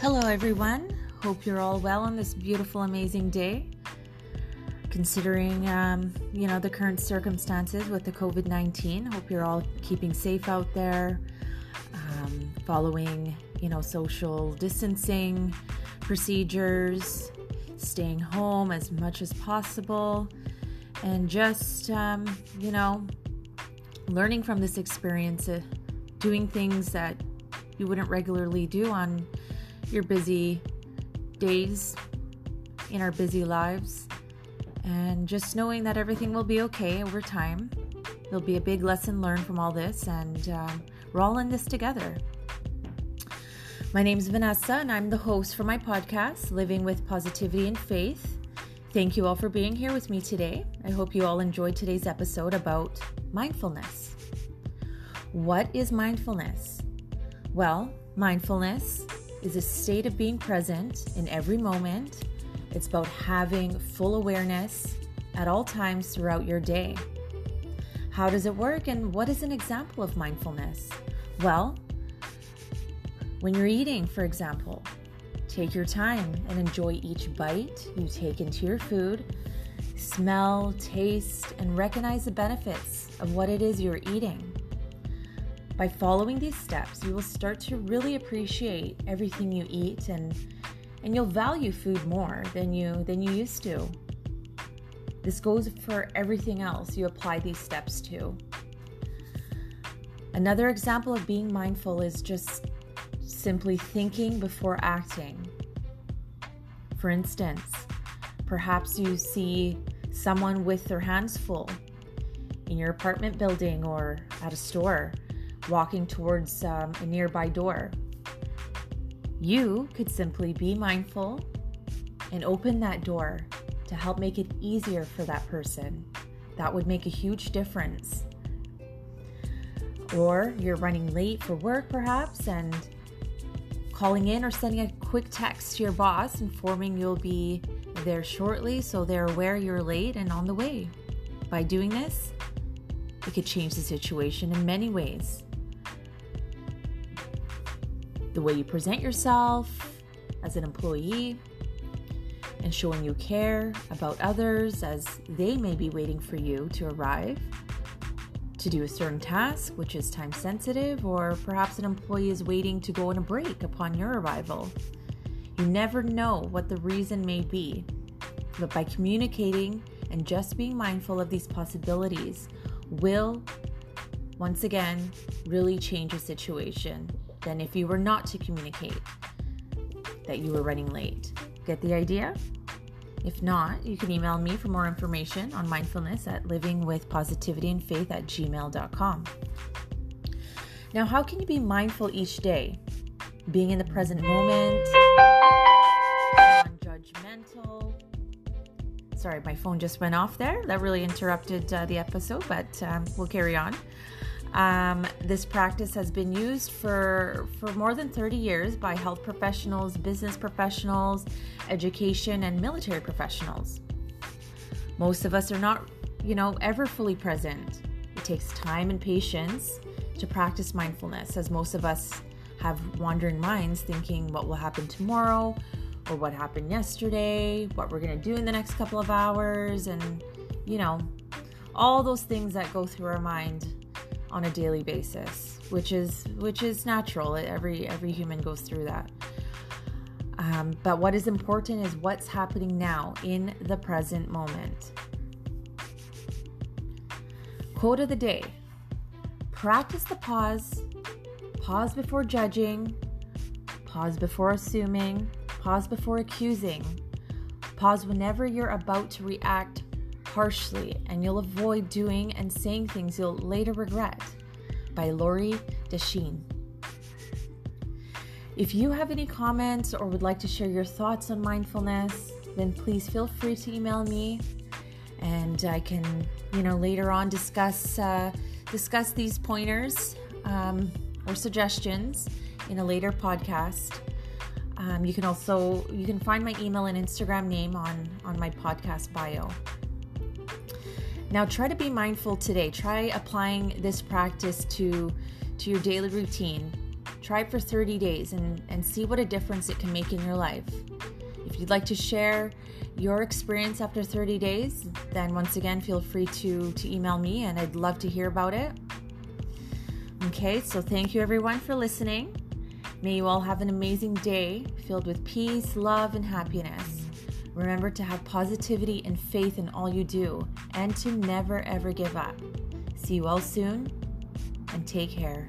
Hello, everyone. Hope you're all well on this beautiful, amazing day. Considering, um, you know, the current circumstances with the COVID 19, hope you're all keeping safe out there, um, following, you know, social distancing procedures, staying home as much as possible, and just, um, you know, learning from this experience, uh, doing things that you wouldn't regularly do on your busy days in our busy lives. And just knowing that everything will be okay over time. There'll be a big lesson learned from all this, and um, we're all in this together. My name is Vanessa, and I'm the host for my podcast, Living with Positivity and Faith. Thank you all for being here with me today. I hope you all enjoyed today's episode about mindfulness. What is mindfulness? Well, mindfulness is a state of being present in every moment. It's about having full awareness at all times throughout your day. How does it work and what is an example of mindfulness? Well, when you're eating, for example, take your time and enjoy each bite you take into your food. Smell, taste, and recognize the benefits of what it is you're eating. By following these steps, you will start to really appreciate everything you eat and and you'll value food more than you than you used to. This goes for everything else you apply these steps to. Another example of being mindful is just simply thinking before acting. For instance, perhaps you see someone with their hands full in your apartment building or at a store walking towards um, a nearby door. You could simply be mindful and open that door to help make it easier for that person. That would make a huge difference. Or you're running late for work, perhaps, and calling in or sending a quick text to your boss informing you'll be there shortly so they're aware you're late and on the way. By doing this, it could change the situation in many ways the way you present yourself as an employee, and showing you care about others as they may be waiting for you to arrive to do a certain task, which is time sensitive, or perhaps an employee is waiting to go on a break upon your arrival. You never know what the reason may be, but by communicating and just being mindful of these possibilities will, once again, really change a situation than if you were not to communicate that you were running late. Get the idea? If not, you can email me for more information on mindfulness at livingwithpositivityandfaith at gmail.com. Now, how can you be mindful each day? Being in the present moment, non judgmental. Sorry, my phone just went off there. That really interrupted uh, the episode, but um, we'll carry on. Um, this practice has been used for, for more than 30 years by health professionals, business professionals, education, and military professionals. Most of us are not, you know, ever fully present. It takes time and patience to practice mindfulness, as most of us have wandering minds thinking what will happen tomorrow or what happened yesterday, what we're going to do in the next couple of hours, and, you know, all those things that go through our mind on a daily basis, which is which is natural. Every every human goes through that. Um, but what is important is what's happening now in the present moment. Quote of the day Practice the pause, pause before judging, pause before assuming, pause before accusing, pause whenever you're about to react harshly, and you'll avoid doing and saying things you'll later regret. By Lori Deschene. If you have any comments or would like to share your thoughts on mindfulness, then please feel free to email me, and I can, you know, later on discuss uh, discuss these pointers um, or suggestions in a later podcast. Um, you can also you can find my email and Instagram name on on my podcast bio. Now try to be mindful today. Try applying this practice to to your daily routine. Try it for 30 days and, and see what a difference it can make in your life. If you'd like to share your experience after 30 days, then once again, feel free to, to email me and I'd love to hear about it. Okay, so thank you everyone for listening. May you all have an amazing day filled with peace, love, and happiness. Remember to have positivity and faith in all you do and to never ever give up. See you all soon and take care.